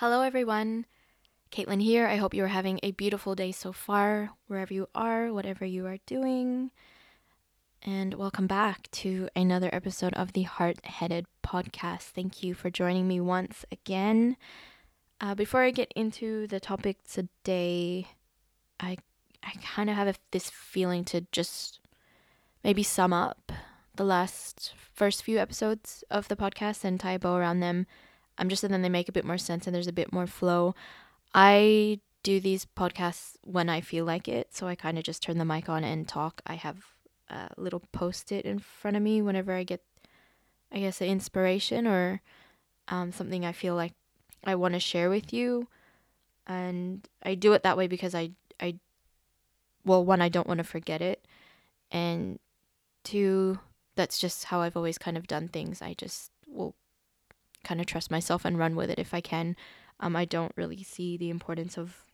Hello, everyone. Caitlin here. I hope you are having a beautiful day so far, wherever you are, whatever you are doing. And welcome back to another episode of the Heart Headed Podcast. Thank you for joining me once again. Uh, before I get into the topic today, I I kind of have a, this feeling to just maybe sum up the last first few episodes of the podcast and tie a bow around them I'm just and then they make a bit more sense and there's a bit more flow. I do these podcasts when I feel like it, so I kind of just turn the mic on and talk. I have a little post it in front of me whenever I get, I guess, an inspiration or um, something I feel like I want to share with you. And I do it that way because I, I, well, one, I don't want to forget it. And two, that's just how I've always kind of done things. I just will kind of trust myself and run with it if I can. Um, I don't really see the importance of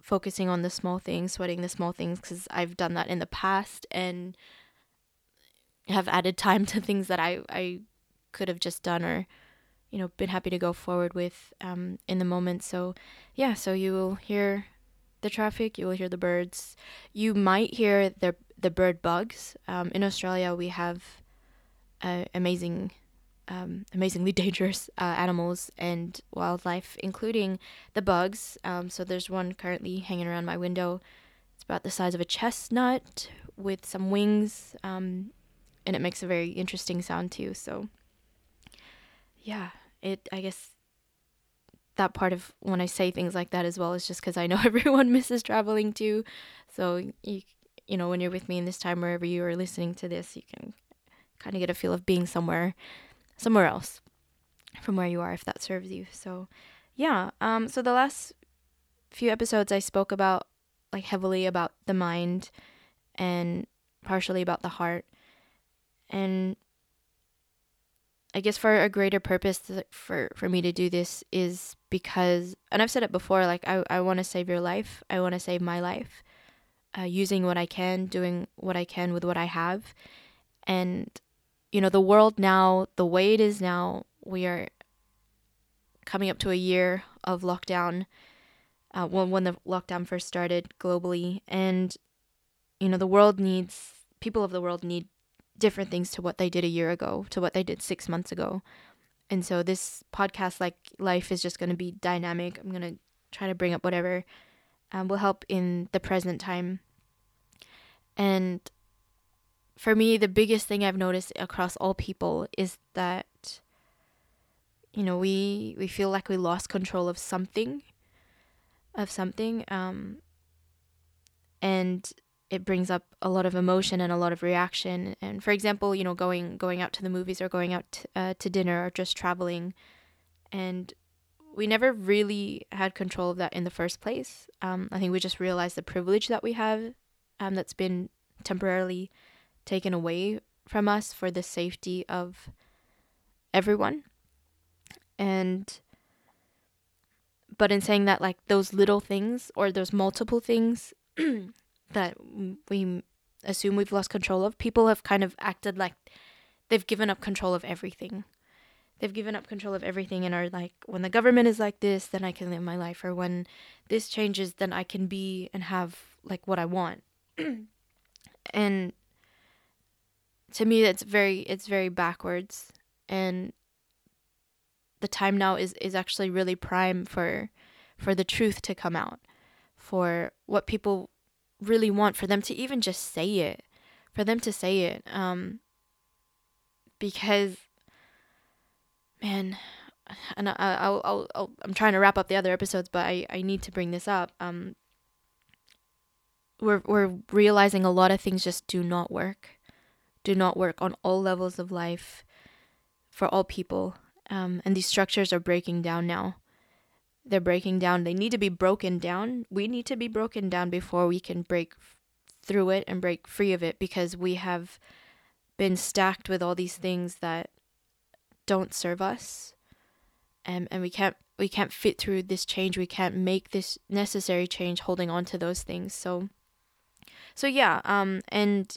focusing on the small things, sweating the small things, because I've done that in the past and have added time to things that I, I could have just done or, you know, been happy to go forward with um, in the moment. So, yeah, so you will hear the traffic, you will hear the birds. You might hear the, the bird bugs. Um, in Australia, we have uh, amazing um, amazingly dangerous uh, animals and wildlife, including the bugs. Um, so there's one currently hanging around my window. It's about the size of a chestnut with some wings, um, and it makes a very interesting sound too. So yeah, it I guess that part of when I say things like that as well is just because I know everyone misses traveling too. So you you know when you're with me in this time wherever you are listening to this, you can kind of get a feel of being somewhere somewhere else from where you are if that serves you. So, yeah. Um so the last few episodes I spoke about like heavily about the mind and partially about the heart. And I guess for a greater purpose for for me to do this is because and I've said it before like I I want to save your life. I want to save my life. Uh, using what I can, doing what I can with what I have. And you know, the world now, the way it is now, we are coming up to a year of lockdown. Uh, when when the lockdown first started globally, and you know, the world needs people of the world need different things to what they did a year ago, to what they did six months ago. And so this podcast, like life, is just going to be dynamic. I'm going to try to bring up whatever um, will help in the present time. And for me, the biggest thing I've noticed across all people is that, you know, we we feel like we lost control of something, of something, um, and it brings up a lot of emotion and a lot of reaction. And for example, you know, going going out to the movies or going out to, uh, to dinner or just traveling, and we never really had control of that in the first place. Um, I think we just realized the privilege that we have, um, that's been temporarily taken away from us for the safety of everyone. And but in saying that like those little things or those multiple things that we assume we've lost control of, people have kind of acted like they've given up control of everything. They've given up control of everything and are like, when the government is like this, then I can live my life. Or when this changes, then I can be and have like what I want. and to me it's very it's very backwards and the time now is is actually really prime for for the truth to come out for what people really want for them to even just say it for them to say it um because man and I, I'll, I'll, I'll, I'm trying to wrap up the other episodes, but I, I need to bring this up. Um, we're, we're realizing a lot of things just do not work do not work on all levels of life for all people. Um, and these structures are breaking down now. They're breaking down. They need to be broken down. We need to be broken down before we can break through it and break free of it because we have been stacked with all these things that don't serve us. And, and we can't we can't fit through this change. We can't make this necessary change holding on to those things. So so yeah, um and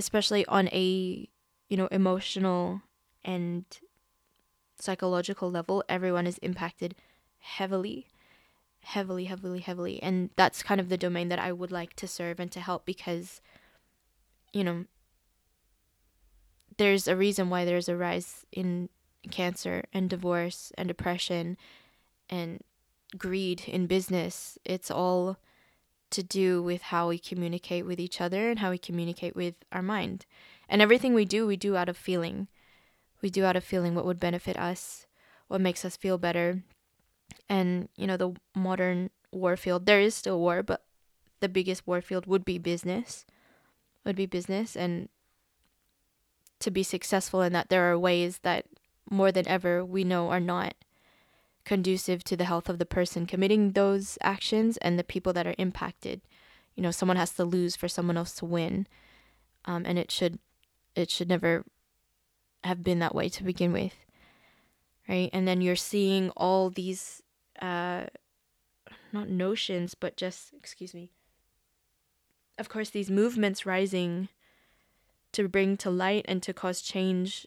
especially on a you know emotional and psychological level, everyone is impacted heavily, heavily, heavily, heavily. And that's kind of the domain that I would like to serve and to help because, you know, there's a reason why there's a rise in cancer and divorce and depression and greed in business. It's all to do with how we communicate with each other and how we communicate with our mind. And everything we do, we do out of feeling. We do out of feeling what would benefit us, what makes us feel better. And, you know, the modern war field, there is still war, but the biggest war field would be business. Would be business. And to be successful in that, there are ways that more than ever we know are not conducive to the health of the person committing those actions and the people that are impacted. You know, someone has to lose for someone else to win, um, and it should it should never have been that way to begin with, right? And then you're seeing all these uh, not notions, but just excuse me. Of course, these movements rising to bring to light and to cause change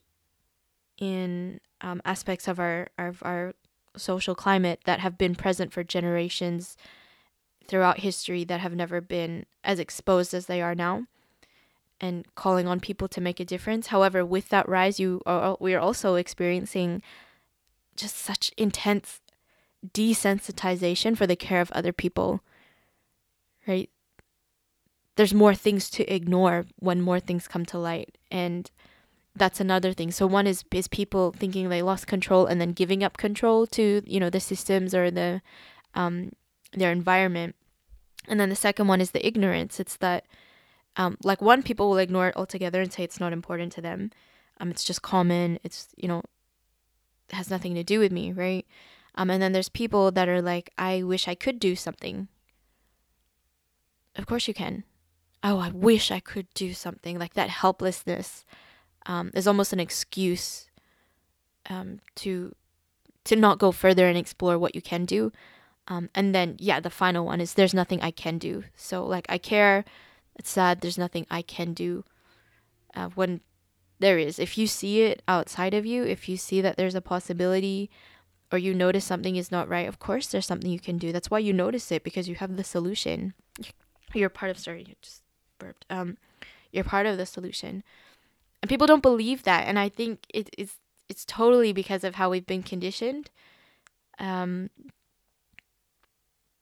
in um, aspects of our of our social climate that have been present for generations throughout history that have never been as exposed as they are now and calling on people to make a difference. However with that rise you are we are also experiencing just such intense desensitization for the care of other people right? There's more things to ignore when more things come to light. And that's another thing. So one is is people thinking they lost control and then giving up control to you know the systems or the um, their environment, and then the second one is the ignorance. It's that um, like one people will ignore it altogether and say it's not important to them. Um, it's just common. It's you know has nothing to do with me, right? Um, and then there's people that are like, I wish I could do something. Of course you can. Oh, I wish I could do something like that helplessness um, is almost an excuse um, to to not go further and explore what you can do. Um, and then yeah, the final one is there's nothing I can do. So like I care, it's sad. There's nothing I can do. Uh, when there is, if you see it outside of you, if you see that there's a possibility, or you notice something is not right, of course there's something you can do. That's why you notice it because you have the solution. You're part of. Sorry, you just burped. Um, you're part of the solution and people don't believe that and i think it is it's totally because of how we've been conditioned um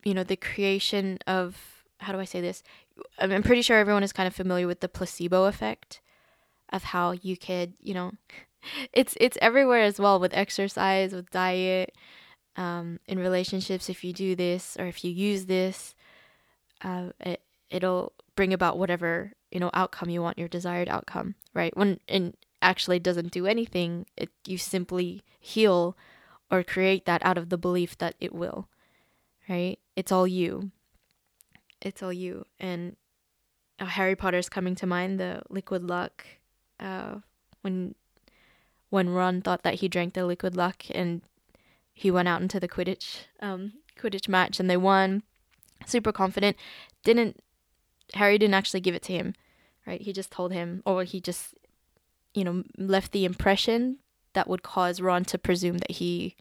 you know the creation of how do i say this? I'm pretty sure everyone is kind of familiar with the placebo effect of how you could you know it's it's everywhere as well with exercise with diet um, in relationships if you do this or if you use this uh, it, it'll bring about whatever you know outcome you want your desired outcome right? When it actually doesn't do anything it you simply heal or create that out of the belief that it will right? It's all you. It's all you. And uh, harry potter's coming to mind the liquid luck uh, when when ron thought that he drank the liquid luck and he went out into the quidditch um, quidditch match and they won. Super confident. Didn't Harry didn't actually give it to him, right? He just told him, or he just, you know, left the impression that would cause Ron to presume that he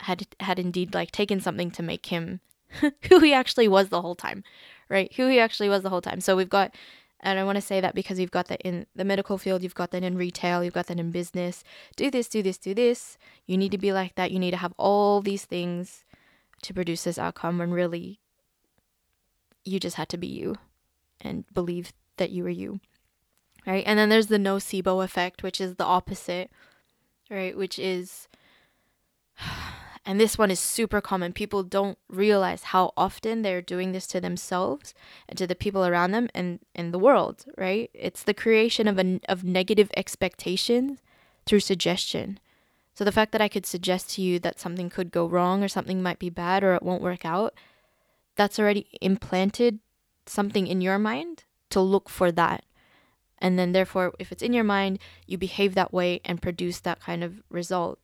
had had indeed like taken something to make him who he actually was the whole time, right? Who he actually was the whole time. So we've got, and I want to say that because you've got that in the medical field, you've got that in retail, you've got that in business. Do this, do this, do this. You need to be like that. You need to have all these things to produce this outcome when really you just had to be you and believe that you were you. Right? And then there's the nocebo effect, which is the opposite, right? Which is and this one is super common. People don't realize how often they're doing this to themselves and to the people around them and in the world, right? It's the creation of a, of negative expectations through suggestion. So the fact that I could suggest to you that something could go wrong or something might be bad or it won't work out, that's already implanted something in your mind to look for that. And then, therefore, if it's in your mind, you behave that way and produce that kind of result,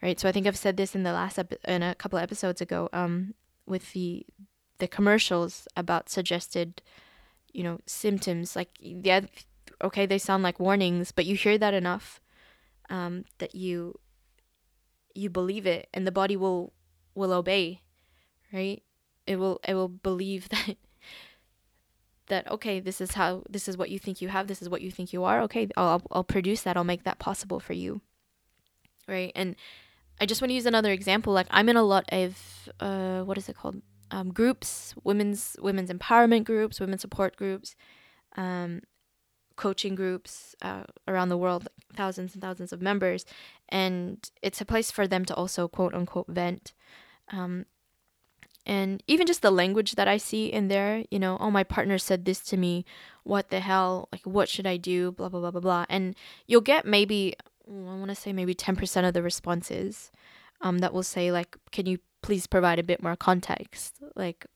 right? So I think I've said this in the last ep- in a couple of episodes ago, um, with the the commercials about suggested, you know, symptoms. Like, yeah, okay, they sound like warnings, but you hear that enough, um, that you you believe it and the body will will obey right it will it will believe that that okay this is how this is what you think you have this is what you think you are okay I'll I'll produce that I'll make that possible for you. Right? And I just want to use another example like I'm in a lot of uh what is it called? Um, groups women's women's empowerment groups women's support groups um coaching groups uh, around the world thousands and thousands of members. And it's a place for them to also quote unquote vent. Um, and even just the language that I see in there, you know, oh, my partner said this to me. What the hell? Like, what should I do? Blah, blah, blah, blah, blah. And you'll get maybe, I want to say maybe 10% of the responses um, that will say, like, can you please provide a bit more context? Like,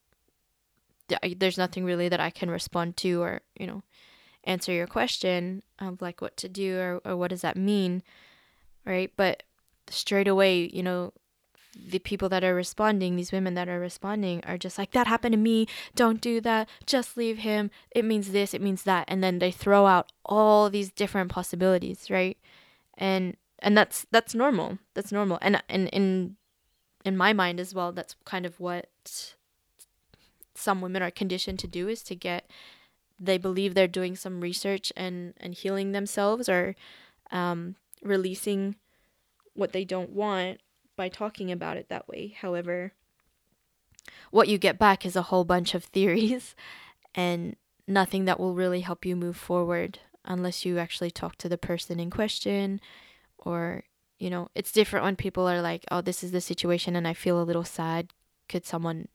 there's nothing really that I can respond to or, you know, answer your question of like what to do or, or what does that mean. Right. But straight away, you know, the people that are responding, these women that are responding, are just like, that happened to me. Don't do that. Just leave him. It means this. It means that. And then they throw out all these different possibilities, right? And and that's that's normal. That's normal. And and in in my mind as well, that's kind of what some women are conditioned to do is to get they believe they're doing some research and and healing themselves or um, releasing what they don't want by talking about it that way. However, what you get back is a whole bunch of theories and nothing that will really help you move forward unless you actually talk to the person in question or you know it's different when people are like oh this is the situation and i feel a little sad could someone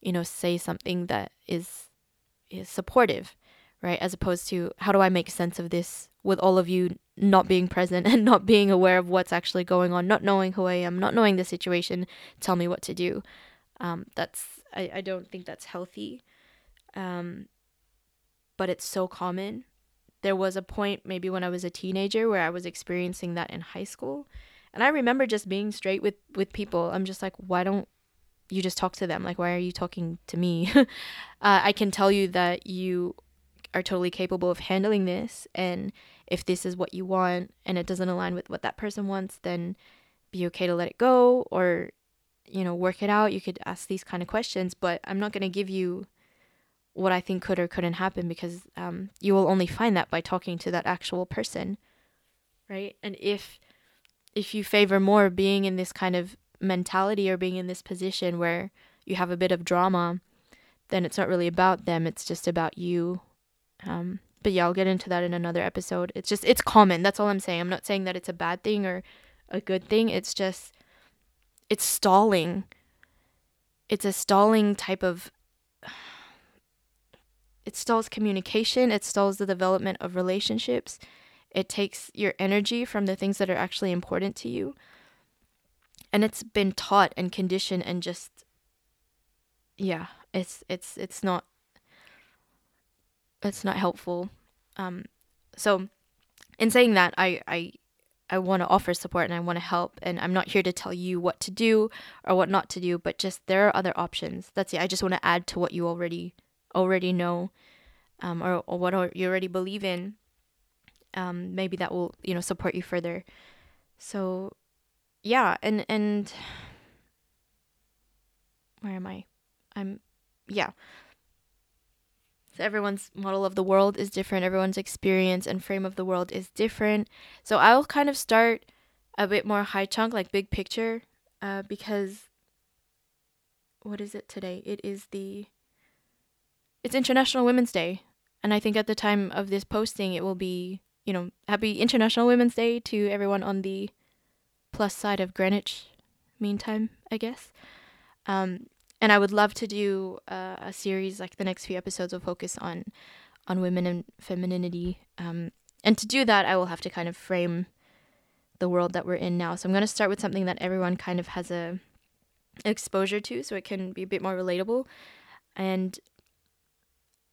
you know say something that is is supportive right as opposed to how do i make sense of this with all of you not being present and not being aware of what's actually going on, not knowing who I am, not knowing the situation, tell me what to do. Um, that's I, I don't think that's healthy. Um, but it's so common. There was a point maybe when I was a teenager where I was experiencing that in high school. And I remember just being straight with, with people. I'm just like, why don't you just talk to them? Like, why are you talking to me? uh, I can tell you that you are totally capable of handling this and if this is what you want and it doesn't align with what that person wants, then be okay to let it go or, you know, work it out. You could ask these kind of questions, but I'm not going to give you what I think could or couldn't happen because um, you will only find that by talking to that actual person, right? And if if you favor more being in this kind of mentality or being in this position where you have a bit of drama, then it's not really about them. It's just about you. Um, but yeah, I'll get into that in another episode. It's just it's common. That's all I'm saying. I'm not saying that it's a bad thing or a good thing. It's just it's stalling. It's a stalling type of it stalls communication, it stalls the development of relationships. It takes your energy from the things that are actually important to you. And it's been taught and conditioned and just yeah, it's it's it's not it's not helpful. Um, so, in saying that, I I I want to offer support and I want to help, and I'm not here to tell you what to do or what not to do, but just there are other options. That's it. I just want to add to what you already already know, um, or or what you already believe in. Um, maybe that will you know support you further. So, yeah, and and where am I? I'm yeah. So everyone's model of the world is different, everyone's experience and frame of the world is different. So I'll kind of start a bit more high chunk, like big picture, uh, because what is it today? It is the it's International Women's Day. And I think at the time of this posting it will be, you know, happy International Women's Day to everyone on the plus side of Greenwich meantime, I guess. Um, and I would love to do uh, a series like the next few episodes will focus on on women and femininity. Um, and to do that, I will have to kind of frame the world that we're in now. So I'm going to start with something that everyone kind of has a exposure to, so it can be a bit more relatable. And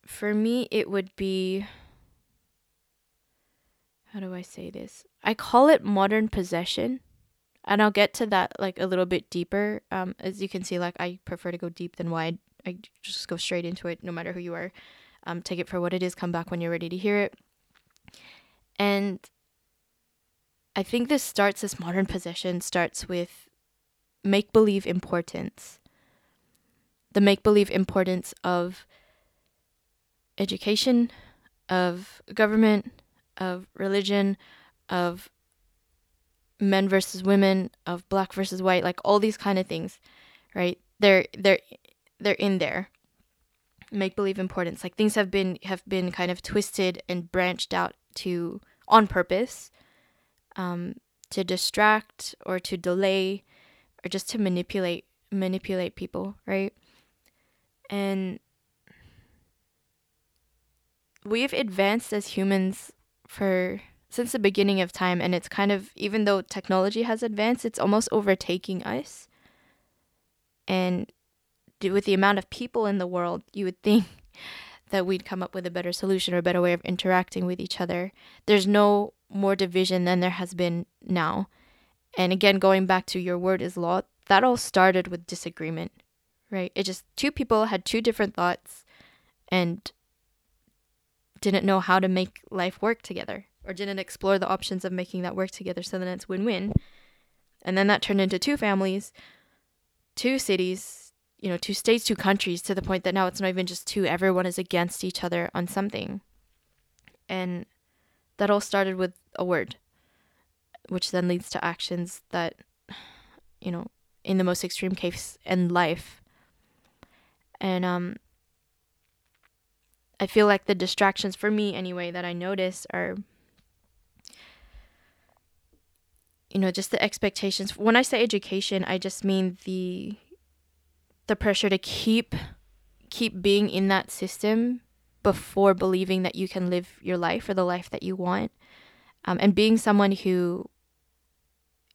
for me, it would be how do I say this? I call it modern possession and I'll get to that like a little bit deeper. Um, as you can see, like I prefer to go deep than wide. I just go straight into it, no matter who you are. Um, take it for what it is. Come back when you're ready to hear it. And I think this starts this modern possession starts with make believe importance. The make believe importance of education, of government, of religion, of men versus women, of black versus white, like all these kind of things, right? They're they're they're in there. Make believe importance. Like things have been have been kind of twisted and branched out to on purpose, um, to distract or to delay, or just to manipulate manipulate people, right? And we've advanced as humans for since the beginning of time and it's kind of even though technology has advanced it's almost overtaking us. And with the amount of people in the world you would think that we'd come up with a better solution or a better way of interacting with each other. There's no more division than there has been now. And again going back to your word is law that all started with disagreement right? It just two people had two different thoughts and didn't know how to make life work together or didn't explore the options of making that work together so then it's win-win. And then that turned into two families two cities you know two states two countries to the point that now it's not even just two everyone is against each other on something. And that all started with a word which then leads to actions that you know in the most extreme case end life. And um I feel like the distractions for me anyway that I notice are you know just the expectations when I say education I just mean the the pressure to keep keep being in that system before believing that you can live your life or the life that you want um, and being someone who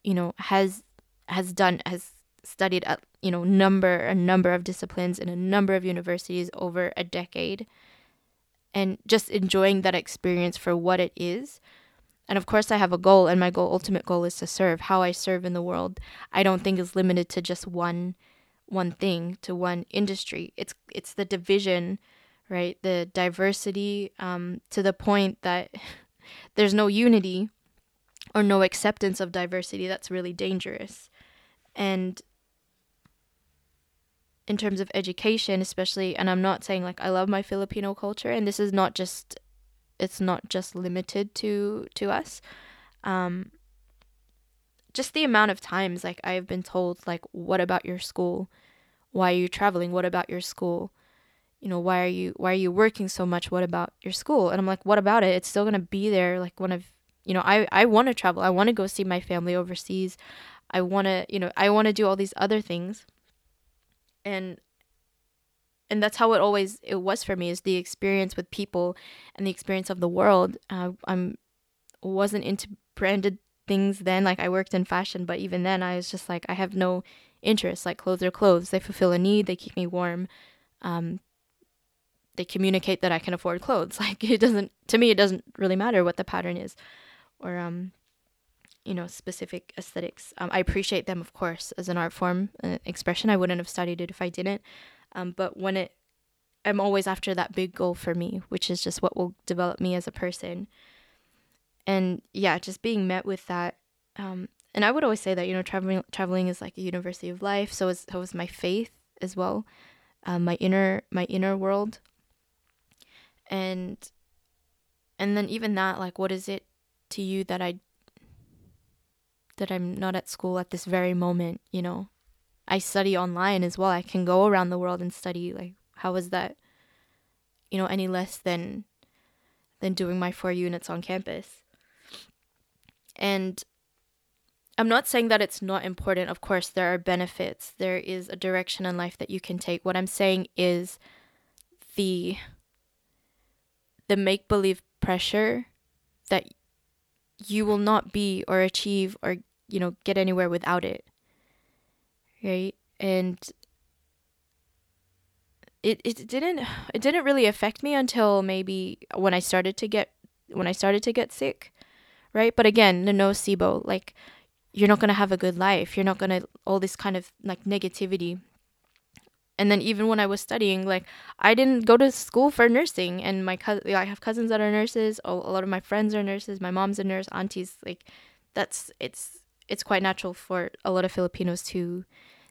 you know has has done has studied a you know number a number of disciplines in a number of universities over a decade and just enjoying that experience for what it is. And of course, I have a goal, and my goal, ultimate goal, is to serve. How I serve in the world, I don't think is limited to just one, one thing, to one industry. It's it's the division, right? The diversity, um, to the point that there's no unity, or no acceptance of diversity. That's really dangerous, and in terms of education especially and i'm not saying like i love my filipino culture and this is not just it's not just limited to to us. Um just the amount of times like i've been told like what about your school? Why are you traveling? What about your school? You know why are you why are you working so much? What about your school? And i'm like what about it? It's still going to be there like one of you know i i want to travel. I want to go see my family overseas. I want to you know i want to do all these other things. And and that's how it always it was for me is the experience with people and the experience of the world. Uh, i'm wasn't into branded things then like i worked in fashion but even then i was just like i have no interest. Like clothes are clothes. They fulfill a need. They keep me warm. Um, they communicate that i can afford clothes. Like it doesn't to me it doesn't really matter what the pattern is or um you know specific aesthetics. Um, i appreciate them of course as an art form an expression. I wouldn't have studied it if i didn't um, but when it i'm always after that big goal for me which is just what will develop me as a person and yeah just being met with that um, and i would always say that you know traveling traveling is like a university of life so is so is my faith as well um, my inner my inner world and and then even that like what is it to you that i that I'm not at school at this very moment, you know. I study online as well. I can go around the world and study. Like, how is that, you know, any less than than doing my four units on campus? And I'm not saying that it's not important. Of course, there are benefits. There is a direction in life that you can take. What I'm saying is the the make believe pressure that you will not be or achieve or you know get anywhere without it right and it, it didn't it didn't really affect me until maybe when I started to get when I started to get sick right but again the nocebo like you're not going to have a good life you're not going to all this kind of like negativity and then even when I was studying, like I didn't go to school for nursing, and my cousin, I have cousins that are nurses. A lot of my friends are nurses. My mom's a nurse. Aunties, like that's it's it's quite natural for a lot of Filipinos to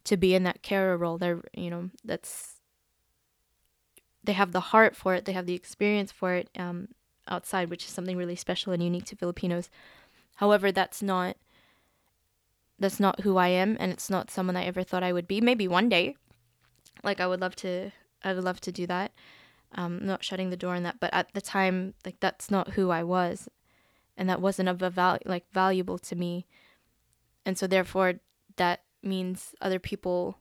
to be in that carer role. They're you know that's they have the heart for it. They have the experience for it um, outside, which is something really special and unique to Filipinos. However, that's not that's not who I am, and it's not someone I ever thought I would be. Maybe one day, like I would love to. I would love to do that. Um, not shutting the door on that, but at the time, like that's not who I was, and that wasn't of a val- like valuable to me, and so therefore that means other people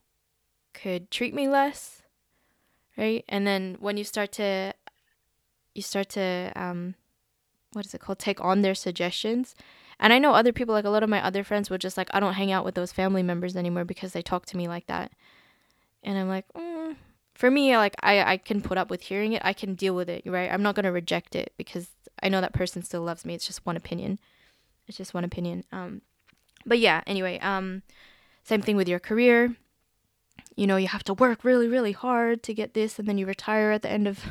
could treat me less, right? And then when you start to, you start to um, what is it called? Take on their suggestions. And I know other people, like a lot of my other friends, would just like, I don't hang out with those family members anymore because they talk to me like that. And I'm like, mm, for me, like I, I can put up with hearing it. I can deal with it, right? I'm not going to reject it because I know that person still loves me. It's just one opinion. It's just one opinion. Um, but yeah, anyway, um, same thing with your career. You know, you have to work really, really hard to get this, and then you retire at the end of,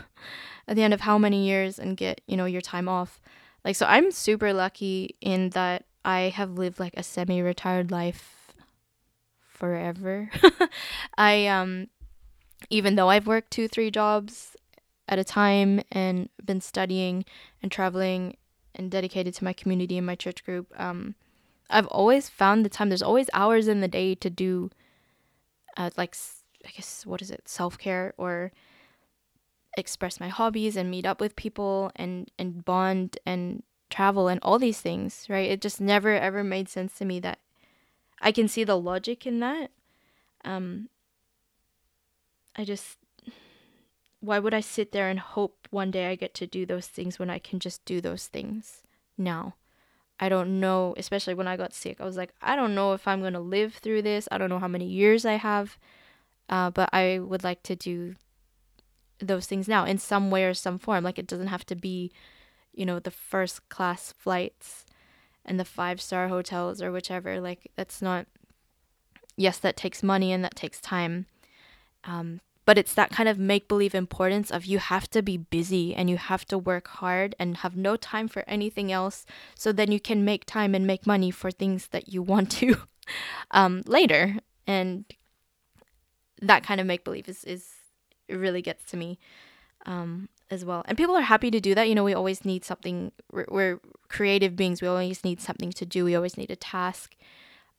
at the end of how many years, and get you know your time off. Like, so I'm super lucky in that I have lived like a semi-retired life forever. I um even though I've worked two, three jobs at a time and been studying and traveling and dedicated to my community and my church group, um, I've always found the time. There's always hours in the day to do, uh, like, I guess, what is it, self care or express my hobbies and meet up with people and, and bond and travel and all these things, right? It just never ever made sense to me that I can see the logic in that. Um, I just why would I sit there and hope one day I get to do those things when I can just do those things now? I don't know, especially when I got sick. I was like, I don't know if I'm going to live through this. I don't know how many years I have. Uh, but I would like to do those things now in some way or some form. Like, it doesn't have to be, you know, the first class flights and the five star hotels or whichever. Like, that's not, yes, that takes money and that takes time. Um, but it's that kind of make believe importance of you have to be busy and you have to work hard and have no time for anything else so then you can make time and make money for things that you want to um, later. And that kind of make believe is, is really gets to me um, as well. And people are happy to do that. You know we always need something we're, we're creative beings. We always need something to do. We always need a task.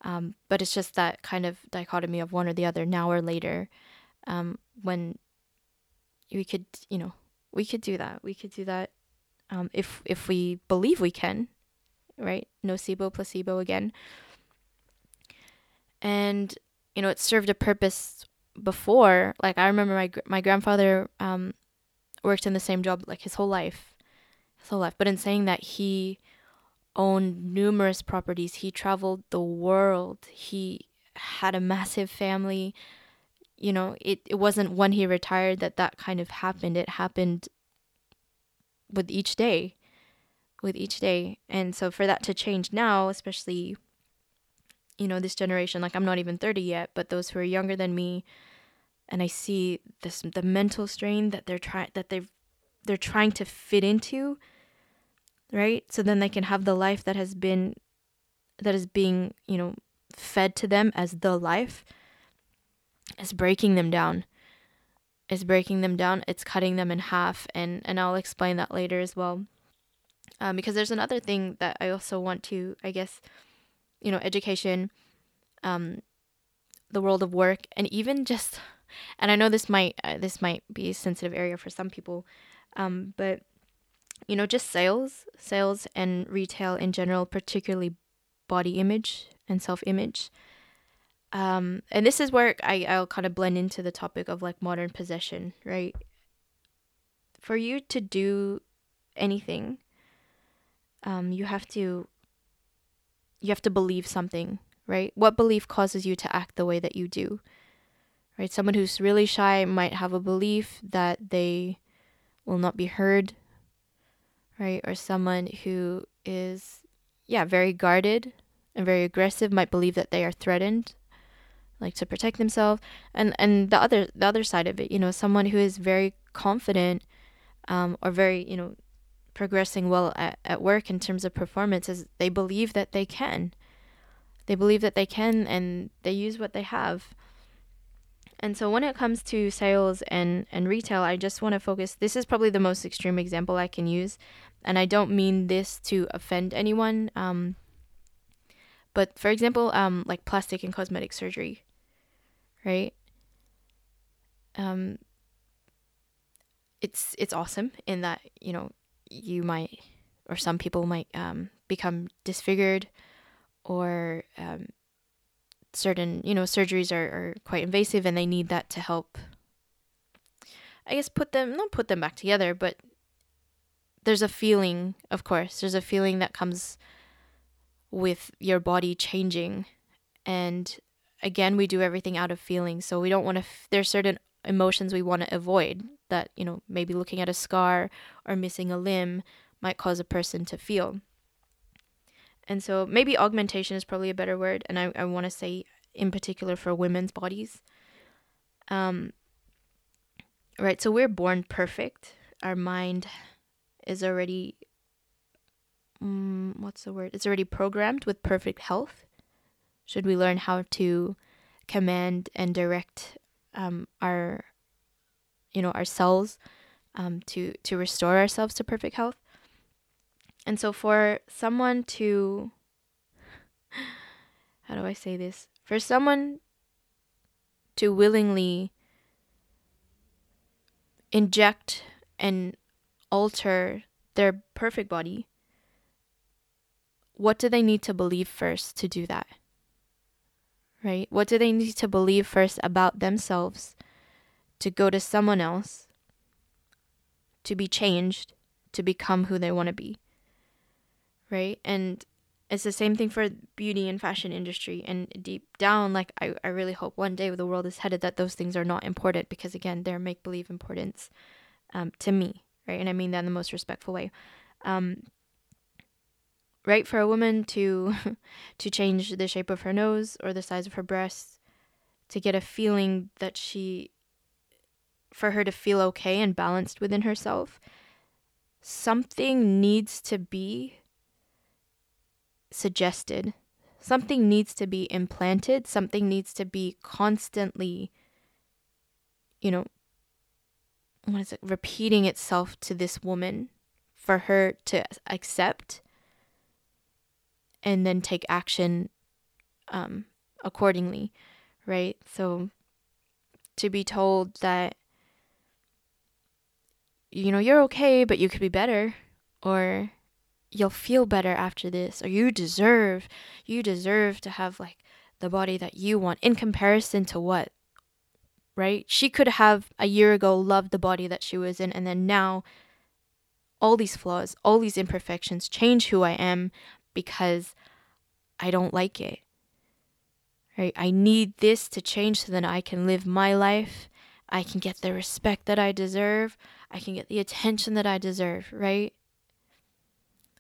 Um, but it's just that kind of dichotomy of one or the other now or later um, when we could, you know, we could do that. We could do that um, if if we believe we can, right? Nocebo, placebo again. And you know, it served a purpose before. Like I remember my my grandfather um, worked in the same job like his whole life, his whole life. But in saying that, he owned numerous properties. He traveled the world. He had a massive family you know, it, it wasn't when he retired that that kind of happened. It happened with each day, with each day. And so for that to change now, especially, you know, this generation, like I'm not even 30 yet, but those who are younger than me, and I see this the mental strain that they're trying that they've they're trying to fit into, right? So then they can have the life that has been that is being, you know, fed to them as the life is breaking them down. It's breaking them down. It's cutting them in half, and and I'll explain that later as well. Um, because there's another thing that I also want to, I guess, you know, education, um, the world of work, and even just, and I know this might uh, this might be a sensitive area for some people, um, but you know, just sales, sales and retail in general, particularly body image and self image um, and this is where I, I'll kind of blend into the topic of like modern possession, right? For you to do anything, um, you have to you have to believe something, right? What belief causes you to act the way that you do? Right? Someone who's really shy might have a belief that they will not be heard, right? Or someone who is yeah, very guarded and very aggressive might believe that they are threatened like to protect themselves and and the other the other side of it you know someone who is very confident um, or very you know progressing well at, at work in terms of performance is they believe that they can they believe that they can and they use what they have. And so when it comes to sales and, and retail, I just want to focus. This is probably the most extreme example I can use. And I don't mean this to offend anyone. Um, but for example, um, like plastic and cosmetic surgery, right? Um, it's it's awesome in that you know you might or some people might um, become disfigured or um, certain you know surgeries are, are quite invasive and they need that to help i guess put them not put them back together but there's a feeling of course there's a feeling that comes with your body changing and again we do everything out of feeling so we don't want to f- there's certain emotions we want to avoid that you know maybe looking at a scar or missing a limb might cause a person to feel and so maybe augmentation is probably a better word. And I, I want to say, in particular, for women's bodies. Um, right. So we're born perfect. Our mind is already, um, what's the word? It's already programmed with perfect health. Should we learn how to command and direct um, our, you know, our cells um, to, to restore ourselves to perfect health? And so for someone to how do I say this? For someone to willingly inject and alter their perfect body, what do they need to believe first to do that? Right? What do they need to believe first about themselves to go to someone else to be changed to become who they want to be? right? And it's the same thing for beauty and fashion industry and deep down like I, I really hope one day the world is headed that those things are not important because again they're make believe importance um, to me right and i mean that in the most respectful way um, right? For a woman to to change the shape of her nose or the size of her breasts to get a feeling that she for her to feel okay and balanced within herself something needs to be suggested. Something needs to be implanted, something needs to be constantly, you know, what is it, repeating itself to this woman for her to accept and then take action um, accordingly, right? So to be told that, you know, you're okay, but you could be better, or you'll feel better after this or you deserve you deserve to have like the body that you want in comparison to what right she could have a year ago loved the body that she was in and then now all these flaws all these imperfections change who i am because i don't like it right i need this to change so that i can live my life i can get the respect that i deserve i can get the attention that i deserve right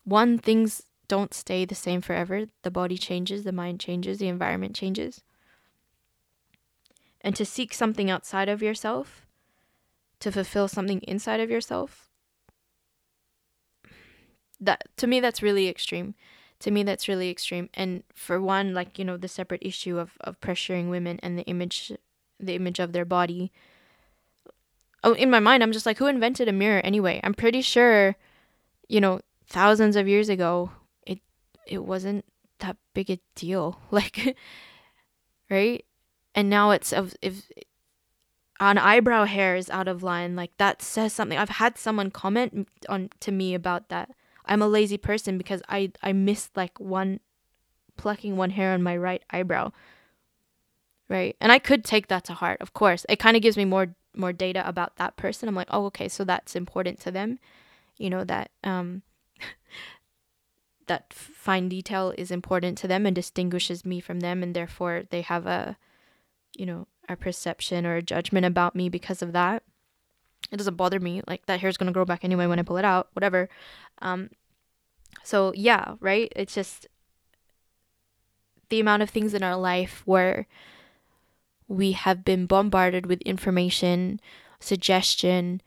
one, things don't stay the same forever. The body changes, the mind changes, the environment changes. And to seek something outside of yourself, to fulfill something inside of yourself, that to me that's really extreme. To me that's really extreme. And for one, like, you know, the separate issue of, of pressuring women and the image the image of their body. Oh, in my mind, I'm just like, who invented a mirror anyway? I'm pretty sure, you know, thousands of years ago, it it wasn't that big a deal. Like right? And now it's of if an eyebrow hair is out of line, like that says something. I've had someone comment on to me about that. I'm a lazy person because I I missed like one plucking one hair on my right eyebrow. Right? And I could take that to heart, of course. It kind of gives me more more data about that person. I'm like, "Oh, okay, so that's important to them." You know that um that fine detail is important to them and distinguishes me from them and therefore they have a you know a perception or a judgment about me because of that it doesn't bother me like that hair's going to grow back anyway when i pull it out whatever um so yeah right it's just the amount of things in our life where we have been bombarded with information suggestion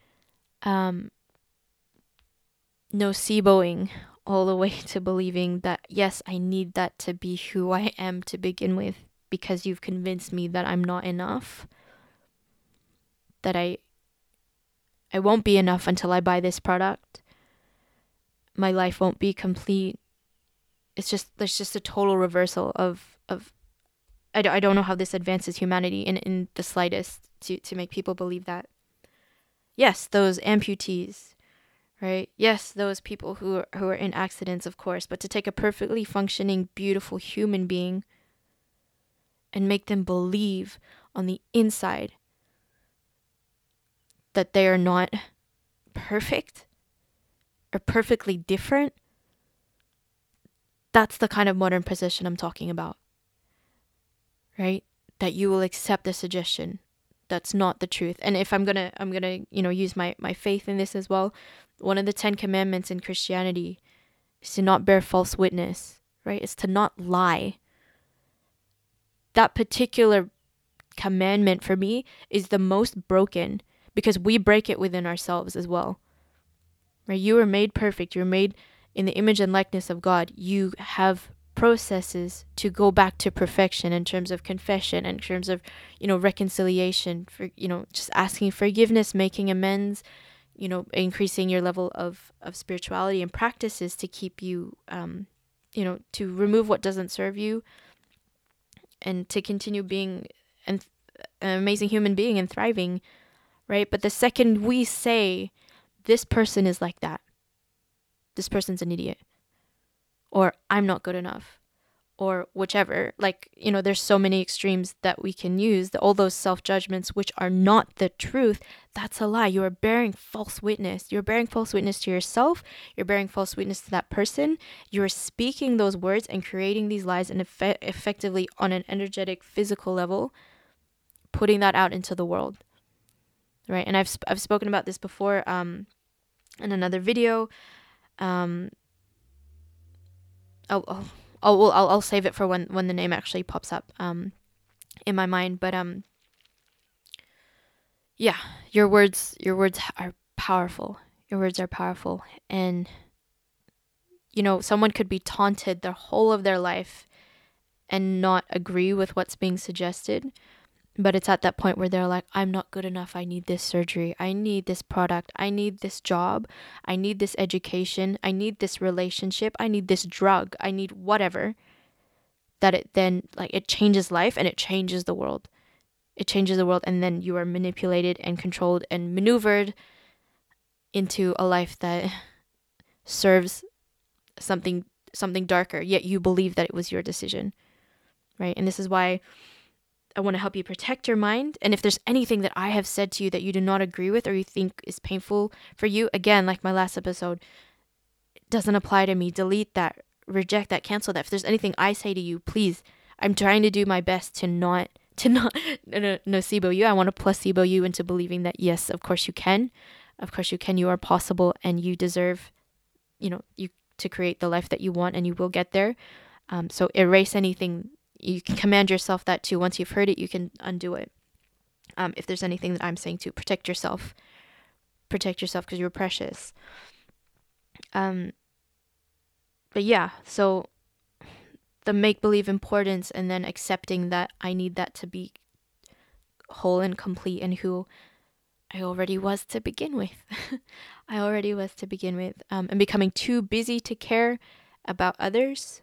um noceboing all the way to believing that yes, I need that to be who I am to begin with because you've convinced me that I'm not enough. That I I won't be enough until I buy this product. My life won't be complete. It's just there's just a total reversal of of I, I don't know how this advances humanity in, in the slightest to, to make people believe that. Yes, those amputees, right? Yes, those people who are, who are in accidents, of course, but to take a perfectly functioning, beautiful human being and make them believe on the inside that they are not perfect or perfectly different, that's the kind of modern possession I'm talking about. Right? That you will accept the suggestion that's not the truth. And if I'm to I'm to, you know, use my my faith in this as well, one of the 10 commandments in Christianity is to not bear false witness, right? It's to not lie. That particular commandment for me is the most broken because we break it within ourselves as well. Right? You are made perfect. You're made in the image and likeness of God. You have processes to go back to perfection in terms of confession in terms of you know reconciliation for you know just asking forgiveness making amends you know increasing your level of of spirituality and practices to keep you um you know to remove what doesn't serve you and to continue being an, an amazing human being and thriving right but the second we say this person is like that this person's an idiot or I'm not good enough or whichever. Like, you know, there's so many extremes that we can use. All those self judgments, which are not the truth, that's a lie. You are bearing false witness. You're bearing false witness to yourself. You're bearing false witness to that person. You're speaking those words and creating these lies and eff- effectively on an energetic, physical level, putting that out into the world. Right. And I've, sp- I've spoken about this before um, in another video. Um, I'll, I'll, I'll, well, I'll, I'll save it for when, when the name actually pops up um, in my mind. But um, yeah, your words, your words are powerful. Your words are powerful, and you know, someone could be taunted the whole of their life and not agree with what's being suggested but it's at that point where they're like, I'm not good enough. I need this surgery. I need this product. I need this job. I need this education. I need this relationship. I need this drug. I need whatever. That it then, like, it changes life and it changes the world. It changes the world, and then you are manipulated and controlled and maneuvered into a life that serves something something darker yet you believe that it was your decision right and this is why I want to help you protect your mind. And if there's anything that I have said to you that you do not agree with or you think is painful for you, again, like my last episode, doesn't apply to me. Delete that, reject that, cancel that. If there's anything I say to you, please, I'm trying to do my best to not to not no, nocebo you. I want to placebo you into believing that yes, of course you can. Of course you can. You are possible and you deserve, you know, you to create the life that you want and you will get there. Um, so erase anything you can command yourself that too. Once you've heard it, you can undo it. Um, if there's anything that I'm saying to protect yourself, protect yourself because you're precious. Um, but yeah, so the make believe importance and then accepting that I need that to be whole and complete and who I already was to begin with. I already was to begin with. Um, and becoming too busy to care about others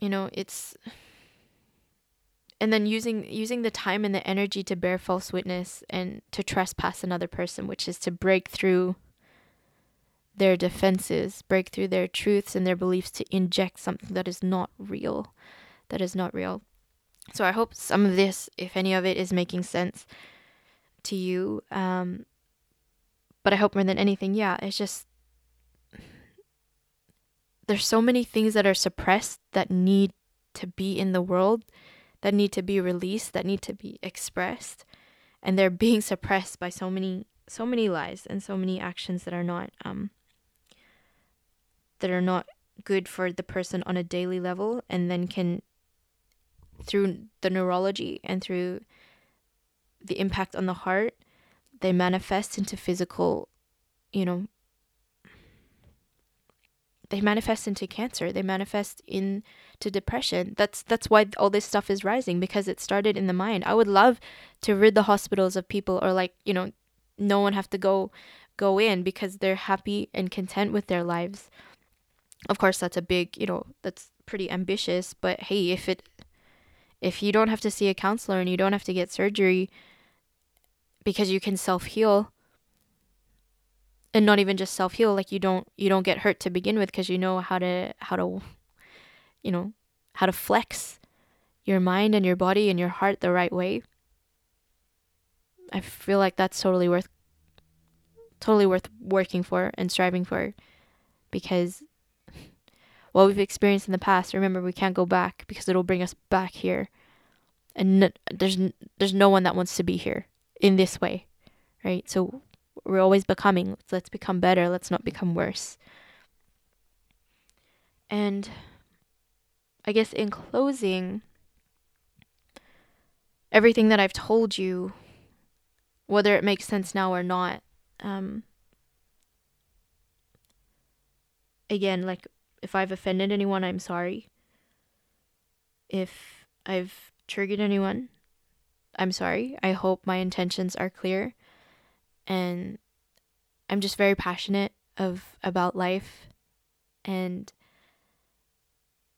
you know it's and then using using the time and the energy to bear false witness and to trespass another person which is to break through their defenses break through their truths and their beliefs to inject something that is not real that is not real. So i hope some of this if any of it is making sense to you um but i hope more than anything yeah it's just there's so many things that are suppressed that need to be in the world, that need to be released, that need to be expressed, and they're being suppressed by so many so many lies and so many actions that are not um that are not good for the person on a daily level and then can through the neurology and through the impact on the heart they manifest into physical you know they manifest into cancer they manifest into depression. That's that's why all this stuff is rising because it started in the mind. I would love to rid the hospitals of people or like you know no one have to go go in because they're happy and content with their lives. Of course that's a big you know that's pretty ambitious but hey if it if you don't have to see a counselor and you don't have to get surgery because you can self heal and not even just self heal like you don't you don't get hurt to begin with because you know how to how to you know how to flex your mind and your body and your heart the right way. I feel like that's totally worth totally worth working for and striving for because what we've experienced in the past remember we can't go back because it'll bring us back here. And there's there's no one that wants to be here in this way right? So we're always becoming. Let's, become better. Let's not become worse. And I guess in closing, everything that I've told you, whether it makes sense now or not, um, again, like if I've offended anyone, I'm sorry. If I've triggered anyone, I'm sorry. I hope my intentions are clear and I'm just very passionate of about life. And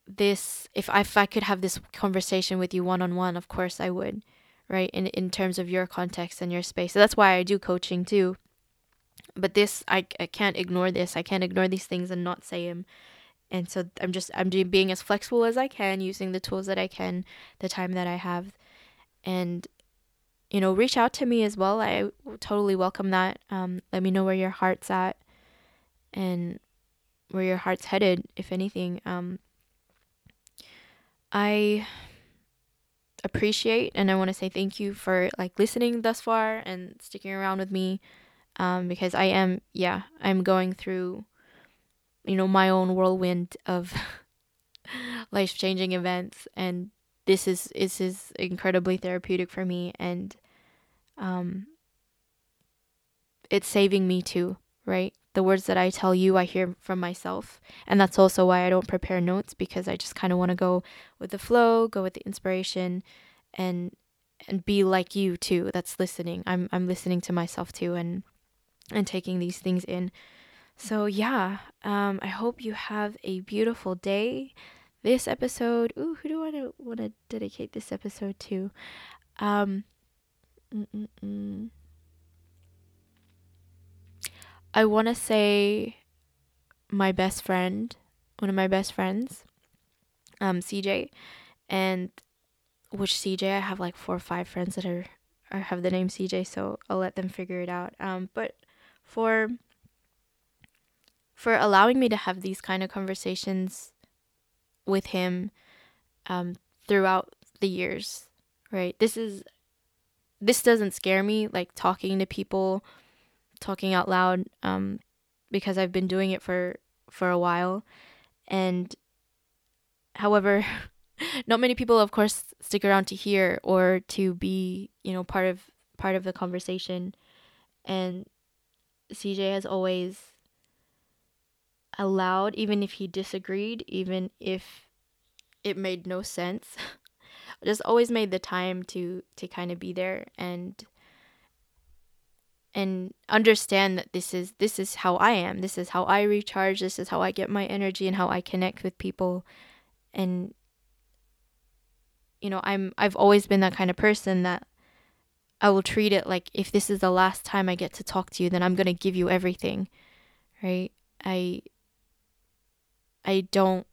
this if I, if I could have this conversation with you one on one of course I would right in in terms of your context and your space. So that's why I do coaching too. But this I, I can't ignore this. I can't ignore these things and not say them and so I'm just I'm being as flexible as I can using the tools that I can the time that I have. And you know, reach out to me as well. I totally welcome that. Um, let me know where your heart's at and where your heart's headed, if anything. Um, I appreciate and I want to say thank you for like listening thus far and sticking around with me um, because I am, yeah, I'm going through, you know, my own whirlwind of life changing events and this is this is incredibly therapeutic for me and um it's saving me too, right? The words that I tell you, I hear from myself. And that's also why I don't prepare notes because I just kind of want to go with the flow, go with the inspiration and and be like you too that's listening. I'm I'm listening to myself too and and taking these things in. So yeah, um I hope you have a beautiful day this episode. Ooh, who do I want to dedicate this episode to? Um, I want to say my best friend, one of my best friends, um, CJ, and which CJ I have like four or five friends that are, are have the name CJ, so I'll let them figure it out. Um, but for for allowing me to have these kind of conversations with him um, throughout the years, right? This is this doesn't scare me like talking to people, talking out loud um, because I've been doing it for for a while, and however, not many people, of course, stick around to hear or to be you know part of part of the conversation, and CJ has always allowed, even if he disagreed, even if it made no sense. just always made the time to to kind of be there and and understand that this is this is how I am. This is how I recharge. This is how I get my energy and how I connect with people. And you know, I'm I've always been that kind of person that I will treat it like if this is the last time I get to talk to you, then I'm going to give you everything. Right? I I don't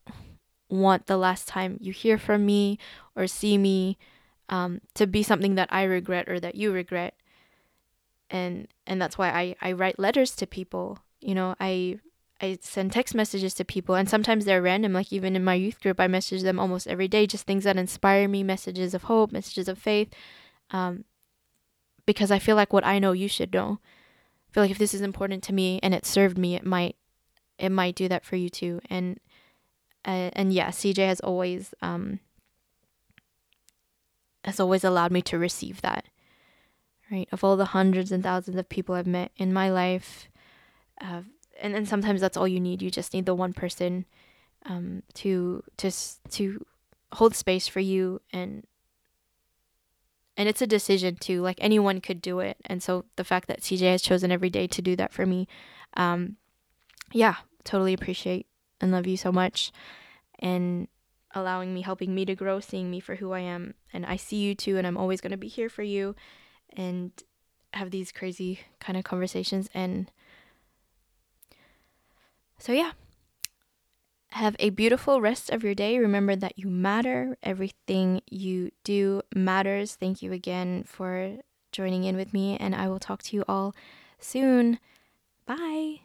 want the last time you hear from me or see me um, to be something that I regret or that you regret. And and that's why I, I write letters to people. You know, I I send text messages to people and sometimes they're random, like even in my youth group I message them almost every day, just things that inspire me, messages of hope, messages of faith. Um, because I feel like what I know you should know. I feel like if this is important to me and it served me, it might it might do that for you too. And uh, and yeah, CJ has always um, has always allowed me to receive that. Right, of all the hundreds and thousands of people I've met in my life, uh, and and sometimes that's all you need. You just need the one person um, to to to hold space for you and and it's a decision too. Like anyone could do it, and so the fact that CJ has chosen every day to do that for me, um, yeah, totally appreciate and love you so much, and allowing me, helping me to grow, seeing me for who I am, and I see you too, and I'm always gonna be here for you, and have these crazy kind of conversations and so yeah have a beautiful rest of your day. Remember that you matter. Everything you do matters. Thank you again for joining in with me, and I will talk to you all soon. Bye.